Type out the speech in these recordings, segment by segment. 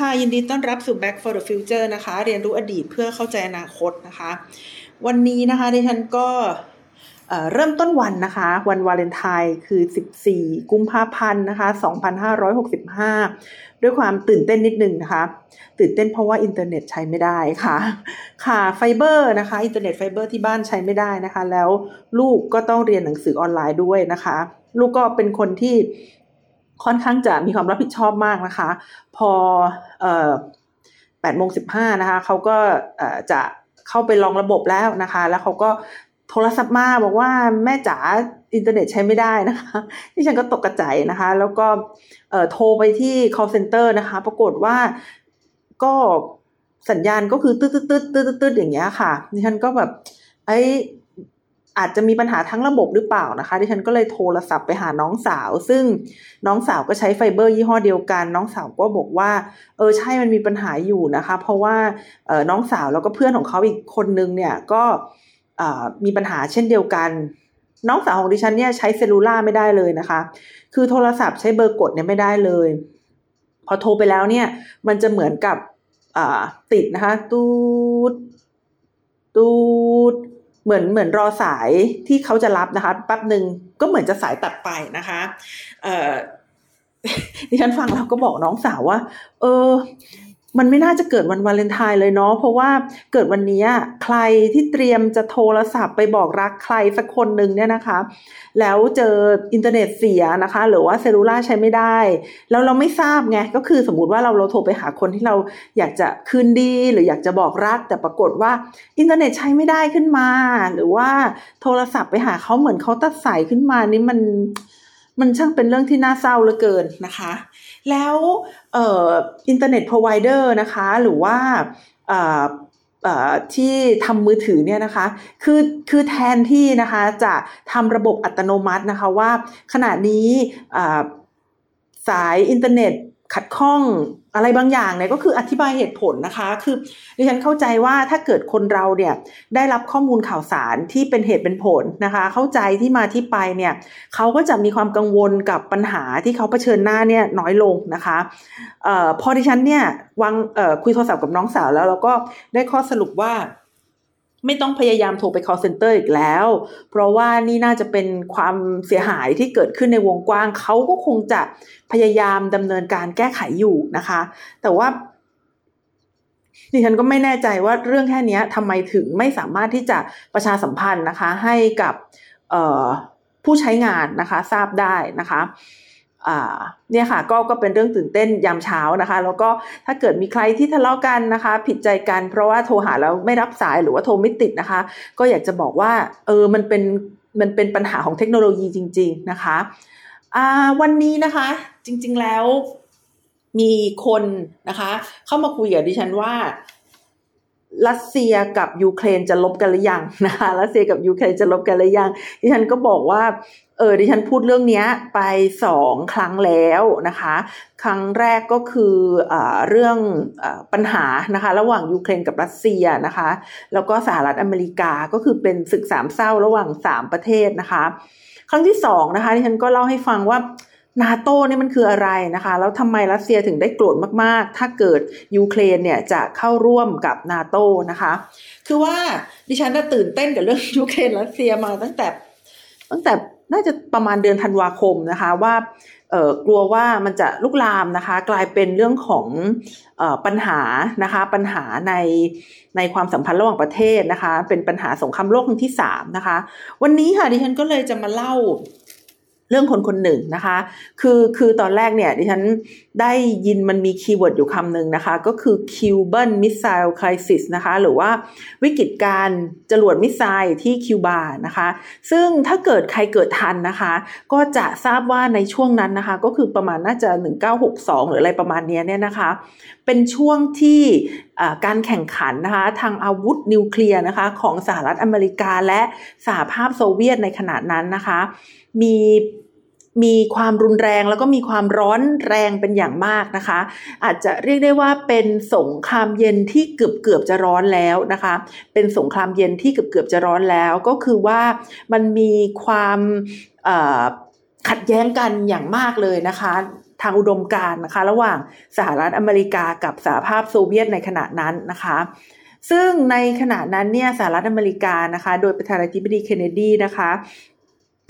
ค่ะ ยินดีต้อนรับสู่ Back for the Future นะคะ เรียนรู้อดีตเพื่อเข้าใจอนาคตนะคะ วันนี้นะคะดิฉันก็เริ่มต้นวันนะคะ วันวาเลนไทน์คือ 14 กุมภาพันธ์นะคะ 2565 ด้วยความตื่นเต้นนิดนึงนะคะ ตื่นเต้นเพราะว่าอินเทอร์เน็ตใช้ไม่ได้ค่ะ ค่ะไฟเบอร์นะคะ อินเทอร์เน็ตไฟเบอร์ที่บ้านใช้ไม่ได้นะคะ แล้วลูกก็ต้องเรียนหนังสือออนไลน์ด้วยนะคะ ลูกก็เป็นคนที่ ค่อนข้างจะมีความรับผิดชอบมากนะคะ พอแปดโมงสิบห้านะคะเขาก็จะเข้าไปลองระบบแล้วนะคะ แล้วเขาก็โทรศัพท์มาบอกว่าแม่จ๋าอินเทอร์เน็ตใช้ไม่ได้นะคะที่ฉันก็ตกกระจายนะคะ แล้วก็โทรไปที่ call center นะคะ ปรากฏว่าก็สัญญาณก็คือตืดตืดตืดตืดอย่างเงี้ยค่ะดิฉันก็แบบไอ อาจจะมีปัญหาทั้งระบบหรือเปล่านะคะ ดิฉันก็เลยโทรศัพท์ไปหาน้องสาว ซึ่งน้องสาวก็ใช้ไฟเบอร์ยี่ห้อเดียวกัน น้องสาวก็บอกว่า เออใช่มันมีปัญหาอยู่นะคะ เพราะว่าเออน้องสาวแล้วก็เพื่อนของเขาอีกคนนึงเนี่ยก็มีปัญหาเช่นเดียวกัน น้องสาวของดิฉันเนี่ยใช้ cellular ไม่ได้เลยนะคะ คือโทรศัพท์ใช้เบอร์กดเนี่ยไม่ได้เลย พอโทรไปแล้วเนี่ย มันจะเหมือนกับติดนะคะ ตู๊ดตู๊ด เหมือนเหมือนรอสายที่เขาจะรับนะคะแป๊บหนึ่งก็เหมือนจะสายตัดไปนะคะเอ่อดิฉันฟังแล้วก็บอกน้องสาวว่า เออ มันไม่น่าจะเกิดวันวาเลนไทน์เลยเนาะเพราะว่าเกิดวันนี้ใครที่เตรียมจะโทรศัพท์ไปบอกรักใครสักคนหนึ่งเนี่ยนะคะ แล้วเจออินเทอร์เน็ตเสียนะคะ หรือว่า cellular ใช้ไม่ได้ แล้วเราไม่ทราบไงก็คือสมมติว่าเราเราโทรไปหาคนที่เราอยากจะคืนดีหรืออยากจะบอกรัก แต่ปรากฏว่าอินเทอร์เน็ตใช้ไม่ได้ขึ้นมา หรือว่าโทรศัพท์ไปหาเขาเหมือนเขาตัดสายขึ้นมานี่มัน มันช่างเป็นเรื่องที่น่าเศร้าเหลือเกินนะคะ แล้วเอ่อ internet provider นะคะ หรือว่าเอ่อที่ทำมือถือเนี่ยนะคะ คือคือแทนที่นะคะจะทำระบบอัตโนมัตินะคะว่าขณะนี้สายอินเทอร์เน็ต ขัดข้องอะไรบางอย่างเนี่ยก็คืออธิบายเหตุผลนะคะ คือดิฉันเข้าใจว่าถ้าเกิดคนเราเนี่ยได้รับข้อมูลข่าวสารที่เป็นเหตุเป็นผลนะคะ เข้าใจที่มาที่ไปเนี่ยเขาก็จะมีความกังวลกับปัญหาที่เขาเผชิญหน้าเนี่ยน้อยลงนะคะออพอดิฉันเนี่ยวางคุยโทรศัพท์กับน้องสาวแล้วเราก็ได้ข้อสรุปว่า ไม่ต้องพยายามโทรไป call center อีกแล้ว เพราะว่านี่น่าจะเป็นความเสียหายที่เกิดขึ้นในวงกว้าง เขาก็คงจะพยายามดำเนินการแก้ไขอยู่นะคะ แต่ว่าดิฉันก็ไม่แน่ใจว่าเรื่องแค่นี้ทำไมถึงไม่สามารถที่จะประชาสัมพันธ์นะคะ ให้กับผู้ใช้งานนะคะ ทราบได้นะคะ เนี่ยค่ะก็ก็เป็นเรื่องตื่นเต้นยามเช้านะคะ แล้วก็ถ้าเกิดมีใครที่ทะเลาะกันนะคะ ผิดใจกันเพราะว่าโทรหาแล้วไม่รับสายหรือว่าโทรไม่ติดนะคะ ก็อยากจะบอกว่าเออมันเป็นมันเป็นปัญหาของเทคโนโลยีจริง ๆนะคะวันนี้นะคะจริงๆแล้วมีคนนะคะ เข้ามาคุยกับดิฉันว่า รัสเซียกับยูเครนจะรบกันหรือยังนะคะรัสเซียกับยูเครนจะรบกันหรือยังดิฉันก็บอกว่าเออดิฉันพูดเรื่องนี้ไปสองครั้งแล้วนะคะ ครั้งแรกก็คืออเรื่องอปัญหานะคะ ระหว่างยูเครนกับรัสเซียนะคะ แล้วก็สหรัฐอเมริกาก็คือเป็นศึกสามเศร้าระหว่างสามประเทศนะคะ ครั้งที่สองนะคะดิฉันก็เล่าให้ฟังว่า นาโต้นี่มันคืออะไรนะคะ แล้วทำไมรัสเซียถึงได้โกรธมาก ๆ ถ้าเกิดยูเครนเนี่ยจะเข้าร่วมกับนาโต้นะคะ คือว่าดิฉันน่ตื่นเต้นกับเรื่องยูเครนรัสเซียมาตั้งแต่ ตั้งแต่น่าจะประมาณเดือนธันวาคมนะคะว่าเออกลัวว่ามันจะลุกลามนะคะ กลายเป็นเรื่องของอปัญหานะคะ ปัญหาในในความสัมพันธ์ระหว่างประเทศนะคะ เป็นปัญหาสงครามโลกครั้งที่สามนะคะ วันนี้ค่ะดิฉันก็เลยจะมาเล่า เรื่องคนคนหนึ่งนะคะ คือคือตอนแรกเนี่ยดิฉันได้ยินมันมี keyword อยู่คำหนึ่งนะคะ ก็คือ Cuban Missile Crisis นะคะ หรือว่าวิกฤตการจรวด missile ที่คิวบานะคะ ซึ่งถ้าเกิดใครเกิดทันนะคะ ก็จะทราบว่าในช่วงนั้นนะคะ ก็คือประมาณน่าจะ 1962 หรืออะไรประมาณนี้เนี่ยนะคะ เป็นช่วงที่การแข่งขันนะคะทางอาวุธนิวเคลียร์นะคะของสหรัฐอเมริกาและสหภาพโซเวียตในขณะนั้นนะคะ มี มีความรุนแรงแล้วก็มีความร้อนแรงเป็นอย่างมากนะคะ อาจจะเรียกได้ว่าเป็นสงครามเย็นที่เกือบเกือบจะร้อนแล้วนะคะ เป็นสงครามเย็นที่เกือบเกือบจะร้อนแล้ว ก็คือว่ามันมีความขัดแย้งกันอย่างมากเลยนะคะ ทางอุดมการนะคะ ระหว่างสหรัฐอเมริกากับสหภาพโซเวียตในขณะนั้นนะคะซึ่งในขณะนั้นเนี่ยสหรัฐอเมริกานะคะ โดยประธานาธิบดีเคนเนดีนะคะ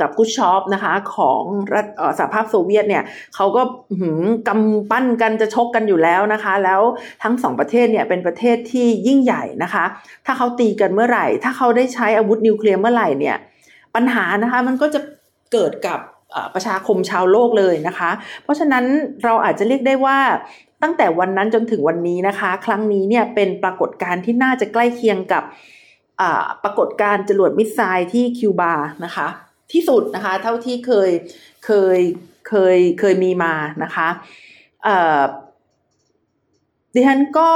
กับกุชอปนะคะของรัฐสหภาพโซเวียตเนี่ยเขาก็กำปั้นกันจะชกกันอยู่แล้วนะคะ แล้วทั้งสองประเทศเนี่ยเป็นประเทศที่ยิ่งใหญ่นะคะ ถ้าเขาตีกันเมื่อไหร่ ถ้าเขาได้ใช้อาวุธนิวเคลียร์เมื่อไหร่เนี่ยปัญหานะคะมันก็จะเกิดกับประชาคมชาวโลกเลยนะคะ เพราะฉะนั้นเราอาจจะเรียกได้ว่าตั้งแต่วันนั้นจนถึงวันนี้นะคะ ครั้งนี้เนี่ยเป็นปรากฏการณ์ที่น่าจะใกล้เคียงกับปรากฏการณ์จรวดมิสไซล์ที่คิวบานะคะ ที่สุดนะคะ เท่าที่เคยเคยเคยเคยมีมานะคะดิฉันก็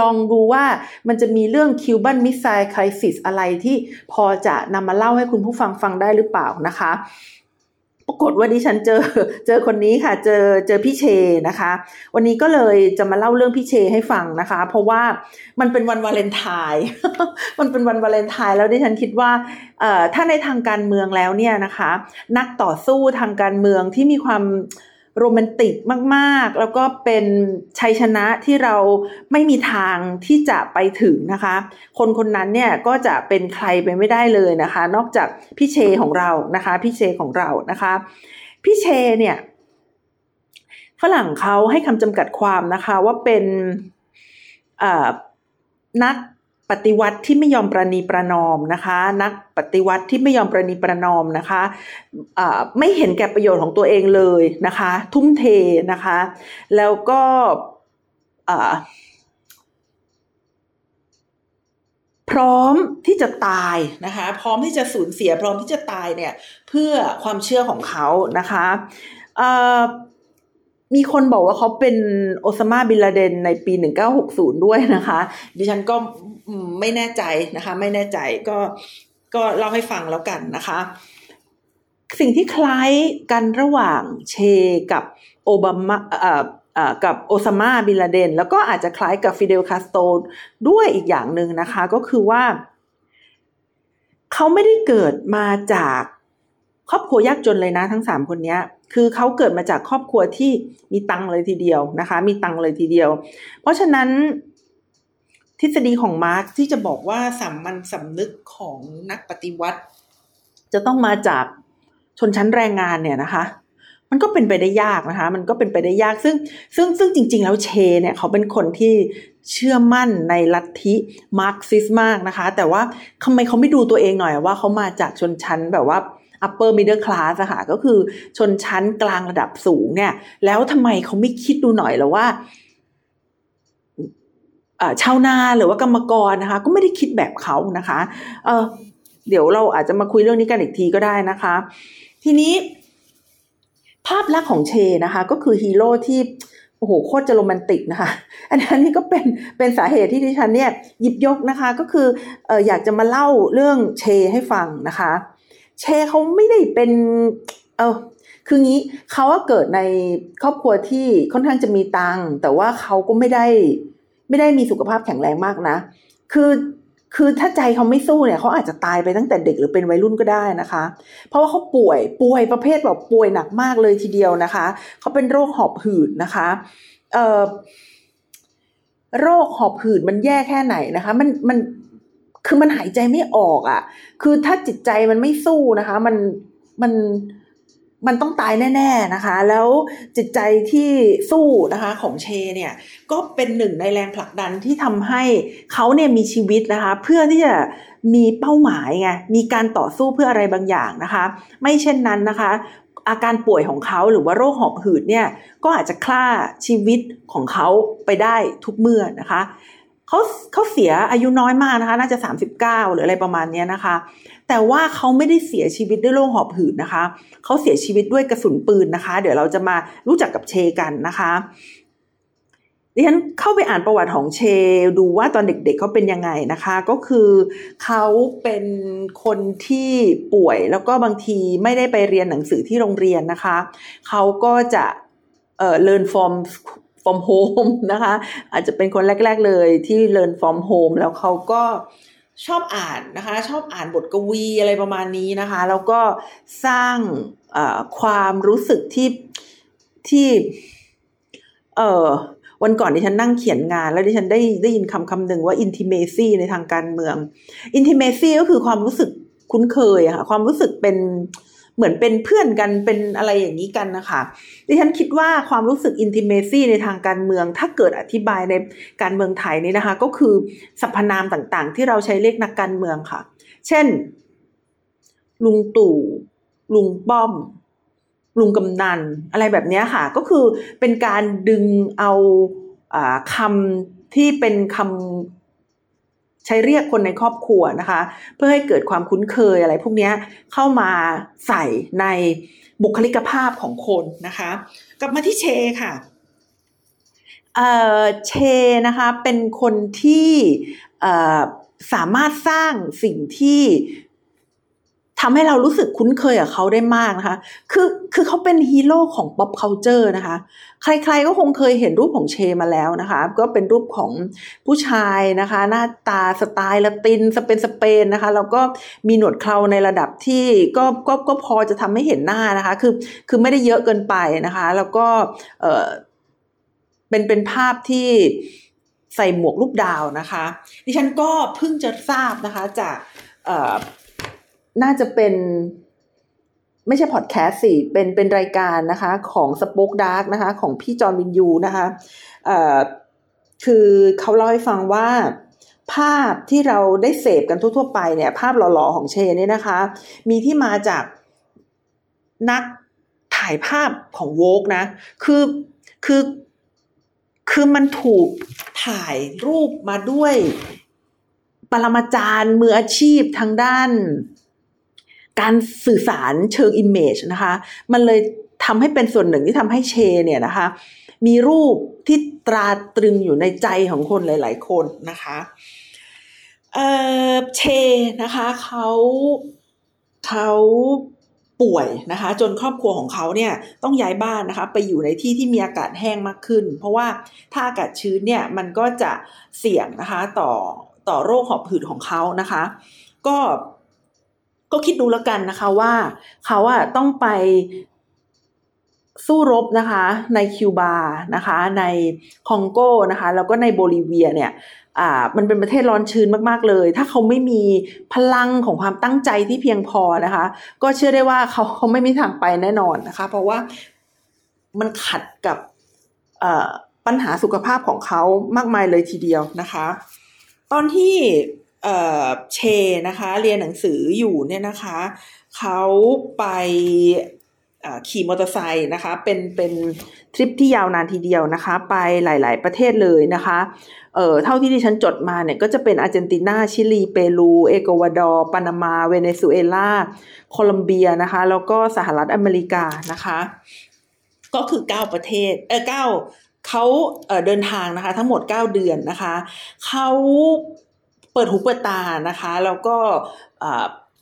ลองดูว่ามันจะมีเรื่อง Cuban Missile Crisis อะไรที่พอจะนำมาเล่าให้คุณผู้ฟังฟังได้หรือเปล่านะคะ ปรากฏว่าดิฉันเจอเจอคนนี้ค่ะ เจอเจอพี่เชนะคะ วันนี้ก็เลยจะมาเล่าเรื่องพี่เชให้ฟังนะคะ เพราะว่ามันเป็นวันวาเลนไทน์มันเป็นวันวาเลนไทน์แล้วดิฉันคิดว่าเอ่อถ้าในทางการเมืองแล้วเนี่ยนะคะ นักต่อสู้ทางการเมืองที่มีความ โรแมนติกมากๆ แล้วก็เป็นชัยชนะที่เราไม่มีทางที่จะไปถึงนะคะ คนคนนั้นเนี่ยก็จะเป็นใครไปไม่ได้เลยนะคะ นอกจากพี่เชของเรานะคะพี่เชของเรานะคะพี่เชเนี่ยฝรั่งเขาให้คำจำกัดความนะคะว่าเป็นนัก ปฏิวัติที่ไม่ยอมประนีประนอมนะคะ นักปฏิวัติที่ไม่ยอมประนีประนอมนะคะะไม่เห็นแก่ประโยชน์ของตัวเองเลยนะคะ ทุ่มเทนะคะ แล้วก็พร้อมที่จะตายนะคะ พร้อมที่จะสูญเสียพร้อมที่จะตายเนี่ยเพื่อความเชื่อของเขานะคะ มีคนบอกว่าเขาเป็นโอซามาบินลาเดนในปี 1960 ด้วยนะคะ ดิฉันก็ไม่แน่ใจนะคะ ไม่แน่ใจก็ก็เล่าให้ฟังแล้วกันนะคะ สิ่งที่คล้ายกันระหว่างเชกับโอบามากับโอซามาบินลาเดน แล้วก็อาจจะคล้ายกับฟิเดลคาสโตด้วยอีกอย่างหนึ่งนะคะ ก็คือว่า เขาไม่ได้เกิดมาจากครอบครัวยากจนเลยนะทั้งสามคนนี้ คือเขาเกิดมาจากครอบครัวที่มีตังเลยทีเดียวนะคะ มีตังเลยทีเดียว เพราะฉะนั้นทฤษฎีของมาร์กที่จะบอกว่าสามัญสำนึกของนักปฏิวัติ จะต้องมาจากชนชั้นแรงงานเนี่ยนะคะ มันก็เป็นไปได้ยากนะคะ มันก็เป็นไปได้ยากซึ่งซึ่งซึ่งจริง ๆ แล้วเชเนี่ยเขาเป็นคนที่เชื่อมั่นในลัทธิมาร์กซิสมากนะคะ แต่ว่าทำไมเขาไม่ดูตัวเองหน่อยว่าเขามาจากชนชั้นแบบว่า upper middle class อะค่ะก็คือชนชั้นกลางระดับสูงเนี่ย แล้วทำไมเขาไม่คิดดูหน่อยแล้วว่าชาวนาหรือว่ากรรมกรนะคะ ก็ไม่ได้คิดแบบเขานะคะ เออเดี๋ยวเราอาจจะมาคุยเรื่องนี้กันอีกทีก็ได้นะคะ ทีนี้ ภาพลักษณ์ของเชนะคะ ก็คือฮีโร่ที่โอ้โหโคตรจะโรแมนติกนะคะ อันนี้ก็เป็นเป็นสาเหตุที่ดิฉันเนี่ยหยิบยกนะคะ ก็คืออออยากจะมาเล่าเรื่องเชให้ฟังนะคะ เชเขาไม่ได้เป็น เออคืองี้เขาว่าเกิดในครอบครัวที่ค่อนข้างจะมีตังค์แต่ว่าเขาก็ไม่ได้ ไม่ได้มีสุขภาพแข็งแรงมากนะ คือคือถ้าใจเขาไม่สู้เนี่ยเขาอาจจะตายไปตั้งแต่เด็กหรือเป็นวัยรุ่นก็ได้นะคะ เพราะว่าเขาป่วยป่วยประเภทแบบป่วยหนักมากเลยทีเดียวนะคะเขาเป็นโรคหอบหืดนะคะเอ่อโรคหอบหืดมันแย่แค่ไหนนะคะ มันมัน คือมันหายใจไม่ออกอะ่ะ คือถ้าจิตใจมันไม่สู้นะคะ มันมันมันต้องตายแน่ ๆนะคะ แล้วจิตใจที่สู้นะคะของเชเนี่ยก็เป็นหนึ่งในแรงผลักดันที่ทำให้เขาเนี่ยมีชีวิตนะคะ เพื่อที่จะมีเป้าหมายไงมีการต่อสู้เพื่ออะไรบางอย่างนะคะ ไม่เช่นนั้นนะคะ อาการป่วยของเขาหรือว่าโรคหอบหืดเนี่ยก็อาจจะฆ่าชีวิตของเขาไปได้ทุกเมื่อนะคะ เขาเขาเสียอายุน้อยมากนะคะ น่าจะ 39 หรืออะไรประมาณนี้นะคะ แต่ว่าเขาไม่ได้เสียชีวิตด้วยโรคหอบหืดนะคะ เขาเสียชีวิตด้วยกระสุนปืนนะคะ เดี๋ยวเราจะมารู้จักกับเชกันนะคะดิฉันเข้าไปอ่านประวัติของเช ดูว่าตอนเด็กๆเขาเป็นยังไงนะคะ ก็คือเขาเป็นคนที่ป่วยแล้วก็บางทีไม่ได้ไปเรียนหนังสือที่โรงเรียนนะคะ เขาก็จะเอ่อ learn from from home นะคะ อาจจะเป็นคนแรก ๆเลยที่ learn from home แล้วเขาก็ชอบอ่านนะคะ ชอบอ่านบทกวีอะไรประมาณนี้นะคะ แล้วก็สร้างความรู้สึกที่ที่ เออวันก่อนดิฉันนั่งเขียนงาน แล้วดิฉันได้ได้ยินคำคำหนึ่งว่า intimacy ในทางการเมือง intimacy ก็คือความรู้สึกคุ้นเคยค่ะ ความรู้สึกเป็นเเหมือนเป็นเพื่อนกันเป็นอะไรอย่างนี้กันนะคะดิฉันคิดว่าความรู้สึก intimacy ในทางการเมือง ถ้าเกิดอธิบายในการเมืองไทยนี่นะคะ ก็คือสรรพนามต่างๆ ที่เราใช้เรียกนักการเมืองค่ะ เช่น ลุงตู่ ลุงป้อม ลุงกำนัน อะไรแบบนี้ค่ะ ก็คือเป็นการดึงเอาคำที่เป็นคำ ใช้เรียกคนในครอบครัวนะคะ เพื่อให้เกิดความคุ้นเคยอะไรพวกนี้เข้ามาใส่ในบุคลิกภาพของคนนะคะ กลับมาที่เชค่ะเเชนะคะเป็นคนที่สามารถสร้างสิ่งที่ ทำให้เรารู้สึกคุ้นเคยกับเขาได้มากนะคะ คือคือเขาเป็นฮีโร่ของ pop culture นะคะ ใครๆก็คงเคยเห็นรูปของเชมาแล้วนะคะ ก็เป็นรูปของผู้ชายนะคะ หน้าตาสไตล์ละตินสเปนสเปนนะคะ แล้วก็มีหนวดเคราในระดับที่ก็ก็ก็พอจะทำให้เห็นหน้านะคะ คือคือไม่ได้เยอะเกินไปนะคะ แล้วก็เออเป็นเป็นภาพที่ใส่หมวกรูปดาวนะคะ ดิฉันก็เพิ่งจะทราบนะคะจาก น่าจะเป็นไม่ใช่พอดแคสต์สิ เป็นเป็นรายการนะคะของ Spokedark นะคะ ของพี่จอห์นวิญญูนะคะเอ่อคือเขาเล่าให้ฟังว่าภาพที่เราได้เสพกันทั่วๆไปเนี่ยภาพหล่อๆของเชเนี่ยนะคะ มีที่มาจากนักถ่ายภาพของ Vogue นะ คือคือคือมันถูกถ่ายรูปมาด้วยปรมาจารย์มืออาชีพทางด้าน การสื่อสารเชิง image นะคะ มันเลยทำให้เป็นส่วนหนึ่งที่ทำให้เชเนี่ยนะคะ มีรูปที่ตราตรึงอยู่ในใจของคนหลาย ๆ คนนะคะเเชนะคะเขาเขาป่วยนะคะ จนครอบครัวของเขาเนี่ยต้องย้ายบ้านนะคะ ไปอยู่ในที่ที่มีอากาศแห้งมากขึ้น เพราะว่าถ้าอากาศชื้นเนี่ยมันก็จะเสี่ยงนะคะต่อต่อโรคหอบหืดของเขานะคะ ก็ ก็คิดดูแล้วกันนะคะว่าเขาอะต้องไปสู้รบนะคะในคิวบานะคะในคองโกนะคะแล้วก็ในโบลิเวียเนี่ยอ่ามันเป็นประเทศร้อนชื้นมากๆเลย ถ้าเขาไม่มีพลังของความตั้งใจที่เพียงพอนะคะ ก็เชื่อได้ว่าเขาเขาไม่มีทางไปแน่นอนนะคะ เพราะว่ามันขัดกับปัญหาสุขภาพของเขามากมายเลยทีเดียวนะคะ ตอนที่ เชนะคะ เรียนหนังสืออยู่เนี่ยนะคะเขาไปขี่มอเตอร์ไซค์นะคะเป็นเป็นทริปที่ยาวนานทีเดียวนะคะ ไปหลาย ๆ ประเทศเลยนะคะเอ่อเท่าที่ดิฉันจดมาเนี่ยก็จะเป็นอาร์เจนตินา ชิลี เปรู เอกวาดอร์ ปานามา เวเนซุเอลา โคลัมเบียนะคะ แล้วก็สหรัฐอเมริกานะคะ ก็คือเก้าประเทศเออเก้าเขาเเดินทางนะคะ ทั้งหมดเก้าเดือนนะคะเขา เปิดหูเปิดตานะคะ แล้วก็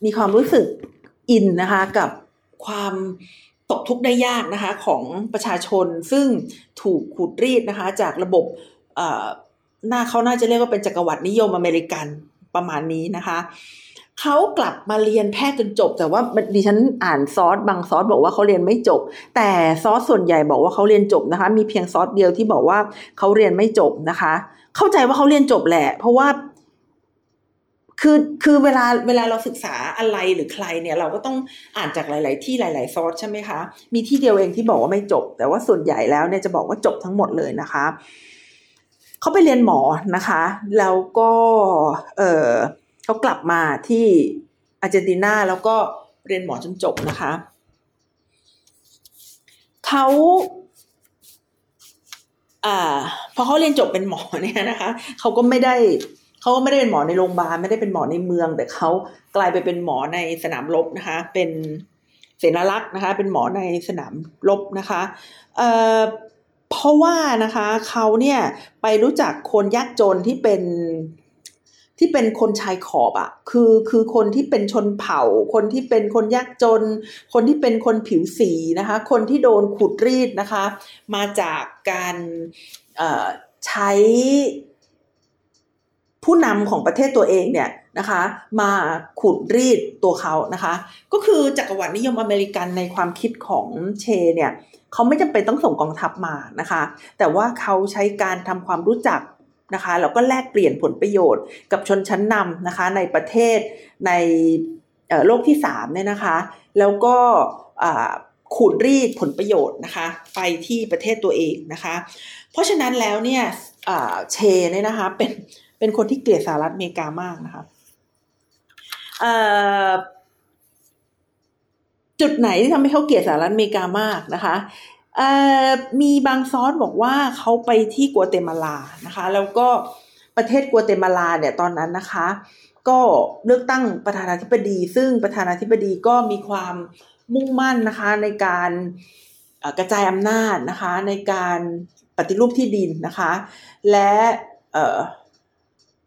มีความรู้สึกอินนะคะกับความตกทุกข์ได้ยากนะคะของประชาชนซึ่งถูกขูดรีดนะคะจากระบบหน้าเขาน่าจะเรียกว่าเป็นจักรวรรดินิยมอเมริกันประมาณนี้นะคะเขากลับมาเรียนแพทย์จนจบ แต่ว่าดิฉันอ่านซอสบางซอสบอกว่าเขาเรียนไม่จบ แต่ซอสส่วนใหญ่บอกว่าเขาเรียนจบนะคะ มีเพียงซอสเดียวที่บอกว่าเขาเรียนไม่จบนะคะ เข้าใจว่าเขาเรียนจบแหละ เพราะว่า คือคือเวลาเวลาเราศึกษาอะไรหรือใครเนี่ยเราก็ต้องอ่านจากหลาย ๆ ที่หลาย ๆ ซอสใช่ไหมคะ มีที่เดียวเองที่บอกว่าไม่จบ แต่ว่าส่วนใหญ่แล้วเนี่ยจะบอกว่าจบทั้งหมดเลยนะคะเขาไปเรียนหมอนะคะ แล้วก็เออเขากลับมาที่อาร์เจนตินาแล้วก็เรียนหมอจนจบนะคะเขาอ่าพอเขาเรียนจบเป็นหมอเนี่ยนะคะเขาก็ไม่ได้ เขาก็ไม่ได้เป็นหมอในโรงพยาบาลไม่ได้เป็นหมอในเมือง แต่เขากลายไปเป็นหมอในสนามรบนะคะ เป็นเสนารักษ์นะคะ เป็นหมอในสนามรบนะคะเอ่อเพราะว่านะคะเขาเนี่ยไปรู้จักคนยากจนที่เป็นที่เป็นคนชายขอบอะ่ะคือคือคนที่เป็นชนเผ่า คนที่เป็นคนยากจน คนที่เป็นคนผิวสีนะคะ คนที่โดนขุดรีดนะคะ มาจากการใช้ ผู้นำของประเทศตัวเองเนี่ยนะคะมาขูดรีดตัวเขานะคะ ก็คือจักรวรรดินิยมอเมริกันในความคิดของเชเนี่ยเขาไม่จำเป็นต้องส่งกองทัพมานะคะ แต่ว่าเขาใช้การทำความรู้จักนะคะแล้วก็แลกเปลี่ยนผลประโยชน์กับชนชั้นนำนะคะในประเทศในโลกที่3เนี่ยนะคะ แล้วก็ขูดรีดผลประโยชน์นะคะ ไปที่ประเทศตัวเองนะคะ เพราะฉะนั้นแล้วเนี่ยเชเนี่ยนะคะเป็น เป็นคนที่เกลียดสหรัฐอเมริกามากนะคะจุดไหนที่ทำให้เขาเกลียดสหรัฐอเมริกามากนะคะมีบางซอสบอกว่าเขาไปที่กัวเตมาลานะคะ แล้วก็ประเทศกัวเตมาลาเนี่ยตอนนั้นนะคะ ก็เลือกตั้งประธานาธิบดี ซึ่งประธานาธิบดีก็มีความมุ่งมั่นนะคะในการกระจายอำนาจนะคะในการปฏิรูปที่ดินนะคะ และ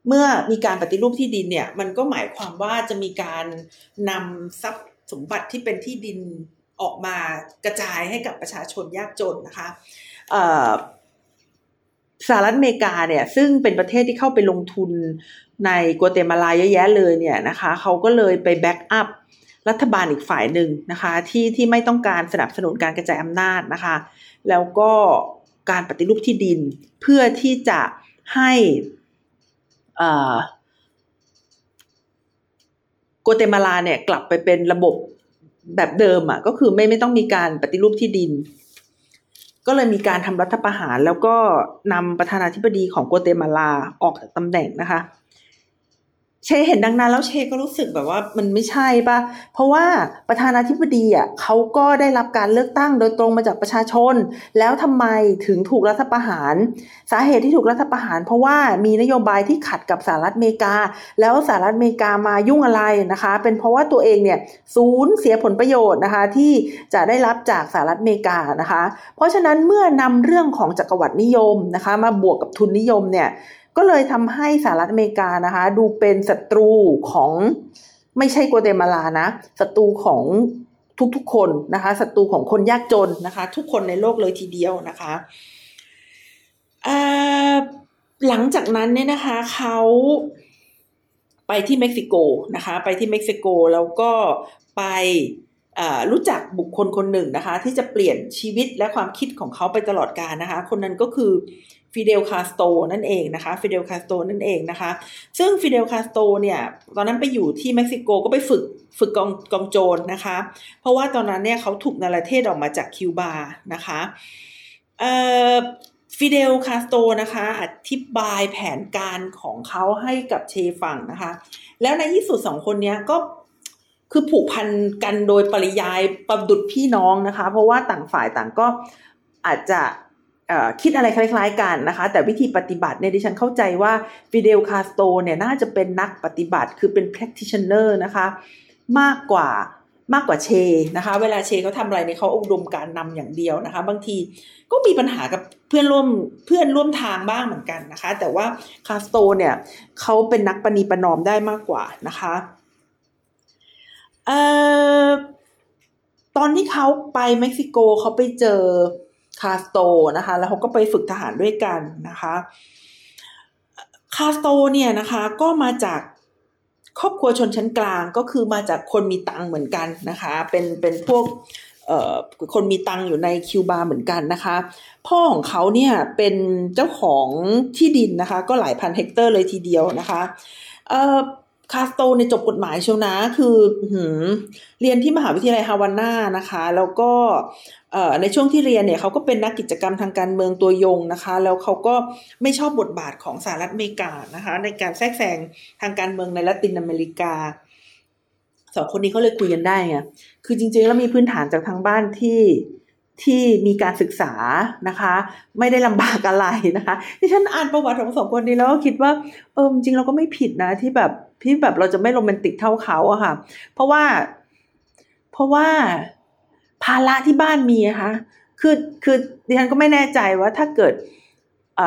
เมื่อมีการปฏิรูปที่ดินเนี่ย มันก็หมายความว่าจะมีการนำทรัพย์สมบัติที่เป็นที่ดินออกมากระจายให้กับประชาชนยากจนนะคะสหรัฐอเมริกาเนี่ยซึ่งเป็นประเทศที่เข้าไปลงทุนในกัวเตมาลาเยอะแยะเลยเนี่ยนะคะเขาก็เลยไปแบ็กอัพรัฐบาลอีกฝ่ายหนึ่งนะคะที่ที่ไม่ต้องการสนับสนุนการกระจายอำนาจนะคะ แล้วก็การปฏิรูปที่ดินเพื่อที่จะให้ โกเตมาลาเนี่ยกลับไปเป็นระบบแบบเดิมอะ่ะก็คือไม่ไม่ต้องมีการปฏิรูปที่ดิน ก็เลยมีการทำรัฐประหารแล้วก็นำประธานาธิบดีของโกเตมาลาออกจากตำแหน่งนะคะ เชเห็นดังนั้นแล้วเชก็รู้สึกแบบว่ามันไม่ใช่ปะเพราะว่าประธานาธิบดีอะเขาก็ได้รับการเลือกตั้งโดยตรงมาจากประชาชน แล้วทำไมถึงถูกรัฐประหาร สาเหตุที่ถูกรัฐประหาร เพราะว่ามีนโยบายที่ขัดกับสหรัฐอเมริกา แล้วสหรัฐอเมริกามายุ่งอะไรนะคะ เป็นเพราะว่าตัวเองเนี่ยสูญเสียผลประโยชน์นะคะที่จะได้รับจากสหรัฐอเมริกานะคะ เพราะฉะนั้นเมื่อนำเรื่องของจักรวรรดินิยมนะคะ มาบวกกับทุนนิยมเนี่ย ก็เลยทำให้สหรัฐอเมริกานะคะ ดูเป็นศัตรูของไม่ใช่กัวเตมาลานะศัตรูของทุกๆคนนะคะศัตรูของคนยากจนนะคะ ทุกคนในโลกเลยทีเดียวนะคะหลังจากนั้นเนี่ยนะคะเขาไปที่เม็กซิโกนะคะ ไปที่เม็กซิโกแล้วก็ไปรู้จักบุคคลคนหนึ่งนะคะ ที่จะเปลี่ยนชีวิตและความคิดของเขาไปตลอดกาลนะคะ คนนั้นก็คือ ฟิเดลคาสโตรนั่นเองนะคะฟิเดลคาสโตรนั่นเองนะคะ ซึ่งฟิเดลคาสโตรเนี่ยตอนนั้นไปอยู่ที่เม็กซิโกก็ไปฝึกฝึกกองกองโจรนะคะ เพราะว่าตอนนั้นเนี่ยเขาถูกเนรเทศออกมาจากคิวบานะคะเอ่อฟิเดลคาสโตนะคะอธิบายแผนการของเขาให้กับเชฟังนะคะ แล้วในที่สุดสองคนนี้ก็คือผูกพันกันโดยปริยายประดุจพี่น้องนะคะ เพราะว่าต่างฝ่ายต่างก็อาจจะ คิดอะไรคล้าย ๆ กันนะคะ แต่วิธีปฏิบัติเนี่ยดิฉันเข้าใจว่าฟิเดลคาสโตเนี่ยน่าจะเป็นนักปฏิบัติคือเป็น practitioner นะคะ มากกว่ามากกว่าเชนะคะ เวลาเชเขาทำอะไรเนี่ยเขาอบรมการนำอย่างเดียวนะคะ บางทีก็มีปัญหากับเพื่อนร่วมเพื่อนร่วมทางบ้างเหมือนกันนะคะ แต่ว่าคาสโตเนี่ยเขาเป็นนักปณีประนอมได้มากกว่านะคะเอ่อตอนที่เขาไปเม็กซิโกเขาไปเจอ คาสโตนะคะ แล้วเขาก็ไปฝึกทหารด้วยกันนะคะ คาสโตเนี่ยนะคะก็มาจากครอบครัวชนชั้นกลางก็คือมาจากคนมีตังเหมือนกันนะคะ เป็นเป็นพวกคนมีตังอยู่ในคิวบาเหมือนกันนะคะ พ่อของเขาเนี่ยเป็นเจ้าของที่ดินนะคะ ก็หลายพันเฮกตาร์เลยทีเดียวนะคะ คาสโตเนี่ยจบกฎหมายเชียวนะ คือเรียนที่มหาวิทยาลัยฮาวาน่านะคะ แล้วก็ในช่วงที่เรียนเนี่ยเขาก็เป็นนักกิจกรรมทางการเมืองตัวยงนะคะ แล้วเขาก็ไม่ชอบบทบาทของสหรัฐอเมริกานะคะ ในการแทรกแซงทางการเมืองในละตินอเมริกาสองคนนี้เขาเลยคุยกันได้ไงคือจริงๆแล้วมีพื้นฐานจากทางบ้านที่ที่มีการศึกษานะคะ ไม่ได้ลำบากอะไรนะคะที่ฉันอ่านประวัติของสองคนนี้แล้วก็คิดว่าเออจริงเราก็ไม่ผิดนะที่แบบ ที่แบบเราจะไม่โรแมนติกเท่าเขาอะค่ะ เพราะว่า เพราะว่าภาระที่บ้านมีนะคะคือคือดิฉันก็ไม่แน่ใจว่าถ้าเกิดอ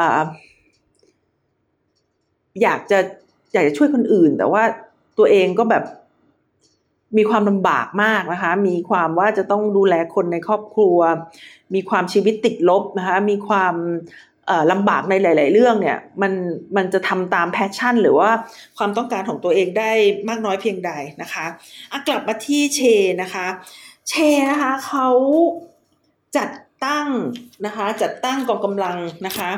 อยากจะอยากจะช่วยคนอื่น แต่ว่าตัวเองก็แบบมีความลำบากมากนะคะ มีความว่าจะต้องดูแลคนในครอบครัว มีความชีวิตติดลบนะคะ มีความ ลำบากในหลาย ๆ เรื่องเนี่ยมันมันจะทำตาม passion หรือว่าความต้องการของตัวเองได้มากน้อยเพียงใดนะคะอะกลับมาที่เชนะคะ เชนะคะเขาจัดตั้งนะคะจัดตั้งกองกำลังนะคะ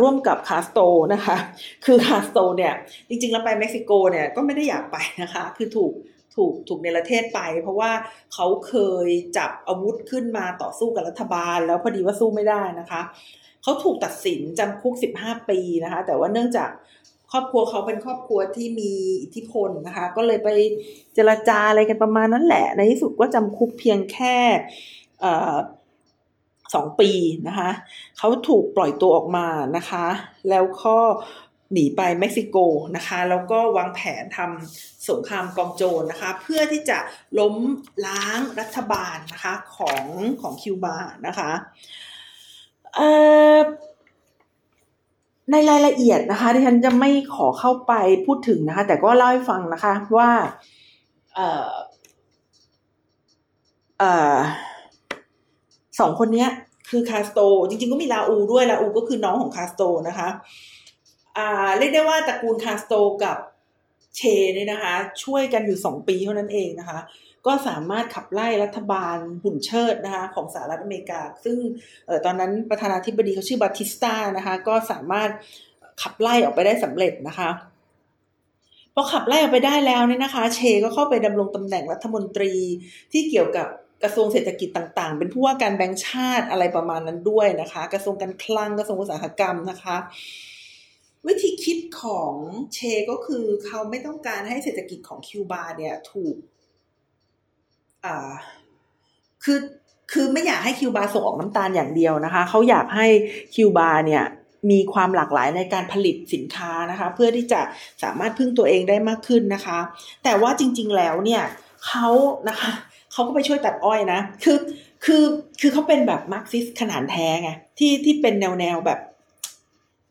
ร่วมกับคาสโตนะคะคือคาสโตเนี่ยจริง ๆ แล้วไปเม็กซิโกเนี่ยก็ไม่ได้อยากไปนะคะคือถูกถูกถูกในประเทศไป เพราะว่าเขาเคยจับอาวุธขึ้นมาต่อสู้กับรัฐบาล แล้วพอดีว่าสู้ไม่ได้นะคะ เขาถูกตัดสินจำคุก 15 ปีนะคะ แต่ว่าเนื่องจากครอบครัวเขาเป็นครอบครัวที่มีอิทธิพลนะคะ ก็เลยไปเจรจาอะไรกันประมาณนั้นแหละ ในที่สุดก็จำคุกเพียงแค่สองปีนะคะ เขาถูกปล่อยตัวออกมานะคะ แล้วก็หนีไปเม็กซิโกนะคะ แล้วก็วางแผนทำสงครามกองโจรนะคะ เพื่อที่จะล้มล้างรัฐบาลนะคะของของคิวบานะคะ ในรายละเอียดนะคะที่ฉันจะไม่ขอเข้าไปพูดถึงนะคะ แต่ก็เล่าให้ฟังนะคะว่าเออเออสองคนนี้คือคาสโต จริง ๆ ก็มีลาอูด้วยลาอูก็คือน้องของคาสโตนะคะอ่าเรียกได้ว่าตระกูลคาสโตกับเชเนี่ยนะคะ ช่วยกันอยู่สองปีเท่านั้นเองนะคะ ก็สามารถขับไล่รัฐบาลหุ่นเชิดนะคะของสหรัฐอเมริกา ซึ่งออตอนนั้นประธานาธิบดีเขาชื่อบาติสตานะคะก็สามารถขับไล่ออกไปได้สำเร็จนะคะพอขับไล่ออกไปได้แล้วเนี่ยนะคะ เชก็เข้าไปดำรงตำแหน่งรัฐมนตรีที่เกี่ยวกับกระทรวงเศรษฐกิจต่างๆ เป็นผู้ว่าการแบงค์ชาติอะไรประมาณนั้นด้วยนะคะ กระทรวงการคลังกระทรวงอุตสาหกรรมนะคะ วิธีคิดของเชก็คือเขาไม่ต้องการให้เศรษฐกิจของคิวบาเนี่ยถูก อ่าคือคือไม่อยากให้คิวบาส่งออกน้ำตาลอย่างเดียวนะคะเขาอยากให้คิวบาเนี่ยมีความหลากหลายในการผลิตสินค้านะคะ เพื่อที่จะสามารถพึ่งตัวเองได้มากขึ้นนะคะ แต่ว่าจริง ๆแล้วเนี่ยเขานะคะเขาก็ไปช่วยตัดอ้อยนะ คือคือคือเขาเป็นแบบมาร์กซิสต์ขนานแท้ไงที่ที่เป็นแนวแนวแบบ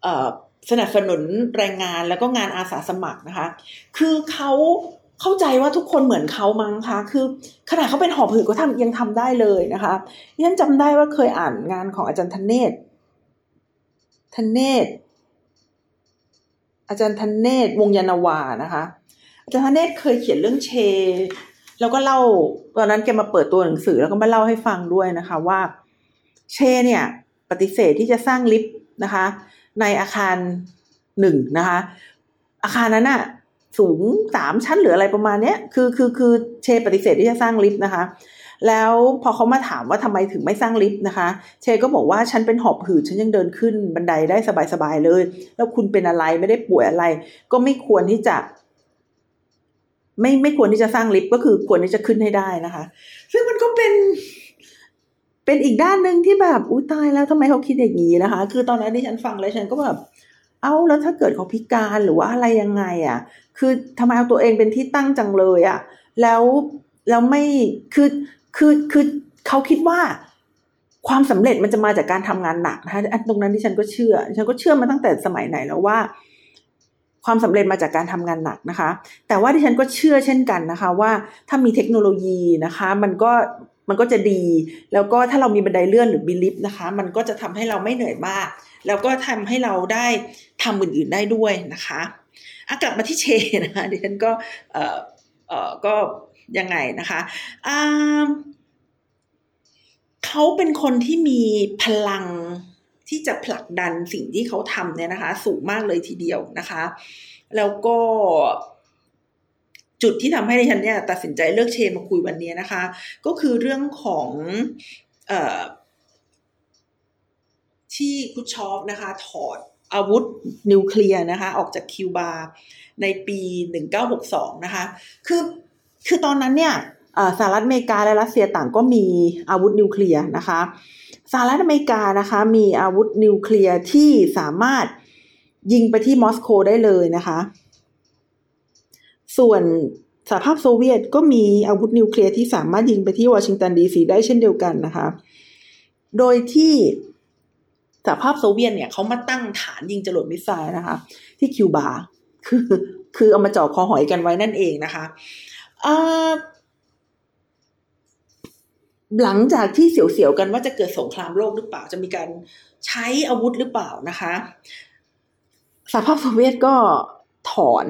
เอ่อสนับสนุนแรงงานแล้วก็งานอาสาสมัครนะคะ คือเขา เข้าใจว่าทุกคนเหมือนเขามั้งคะคือขนาดเขาเป็นหอบหืดก็ทำยังทำได้เลยนะคะยันจำได้ว่าเคยอ่านงานของอาจารย์ธเนศธเนศอาจารย์ธเนศวงยานาวานะคะอาจารย์ธเนศเคยเขียนเรื่องเช แล้วก็เล่าตอนนั้นแกมาเปิดตัวหนังสือแล้วก็มาเล่าให้ฟังด้วยนะคะว่าเชเนี่ยปฏิเสธที่จะสร้างลิฟต์นะคะ ในอาคารหนึ่งนะคะ อาคารนั้นอะ สูงสามชั้นหรืออะไรประมาณเนี้ยคือคือคือเชปฏิเสธที่จะสร้างลิฟต์นะคะ แล้วพอเขามาถามว่าทำไมถึงไม่สร้างลิฟต์นะคะ เชก็บอกว่าฉันเป็นหอบหืดฉันยังเดินขึ้นบันไดได้สบายๆเลย แล้วคุณเป็นอะไรไม่ได้ป่วยอะไร ก็ไม่ควรที่จะ ไม่ไม่ควรที่จะสร้างลิฟต์ก็คือควรที่จะขึ้นให้ได้นะคะ ซึ่งมันก็เป็นเป็นอีกด้านหนึ่งที่แบบอุ้ยตายแล้วทำไมเขาคิดอย่างนี้นะคะ คือตอนนั้นที่ฉันฟังแล้วฉันก็แบบเอาแล้วถ้าเกิดเขาพิการหรือว่าอะไรยังไงอะ่ะ คือทำไมเอาตัวเองเป็นที่ตั้งจังเลยอะแล้วแล้วไม่คือคือคือเขาคิดว่าความสำเร็จมันจะมาจากการทำงานหนักนะคะอันตรงนั้นที่ฉันก็เชื่อ ฉันก็เชื่อมาตั้งแต่สมัยไหนแล้วว่า ความสำเร็จมาจากการทำงานหนักนะคะ แต่ว่าที่ฉันก็เชื่อเช่นกันนะคะ ว่าถ้ามีเทคโนโลยีนะคะ มันก็มันก็จะดี แล้วก็ถ้าเรามีบันไดเลื่อนหรือบิลิฟนะคะ มันก็จะทำให้เราไม่เหนื่อยมาก แล้วก็ทำให้เราได้ทำอื่นๆได้ด้วยนะคะ กลับมาที่เชนะคะดิฉันก็เอ่อเอ่อก็ยังไงนะคะเขาเป็นคนที่มีพลังที่จะผลักดันสิ่งที่เขาทำเนี่ยนะคะ สูงมากเลยทีเดียวนะคะ แล้วก็จุดที่ทำให้ดิฉันเนี่ยตัดสินใจเลือกเชมาคุยวันนี้นะคะ ก็คือเรื่องของอที่ครุสชอฟนะคะ ถอด อาวุธนิวเคลียร์นะคะออกจากคิวบาในปี 1962 นะคะ คือคือตอนนั้นเนี่ยสหรัฐอเมริกาและรัสเซียต่างก็มีอาวุธนิวเคลียร์นะคะสหรัฐอเมริกานะคะมีอาวุธนิวเคลียร์ที่สามารถยิงไปที่มอสโกได้เลยนะคะ ส่วนสหภาพโซเวียตก็มีอาวุธนิวเคลียร์ที่สามารถยิงไปที่วอชิงตันดีซีได้เช่นเดียวกันนะคะ โดยที่ สหภาพโซเวียตเนี่ยเขามาตั้งฐานยิงจรวด missile นะคะ ที่คิวบาคือคือเอามาจ่อคอหอยกันไว้นั่นเองนะคะหลังจากที่เสียวๆกันว่าจะเกิดสงครามโลกหรือเปล่าจะมีการใช้อาวุธหรือเปล่านะคะสหภาพโซเวียตก็ถอน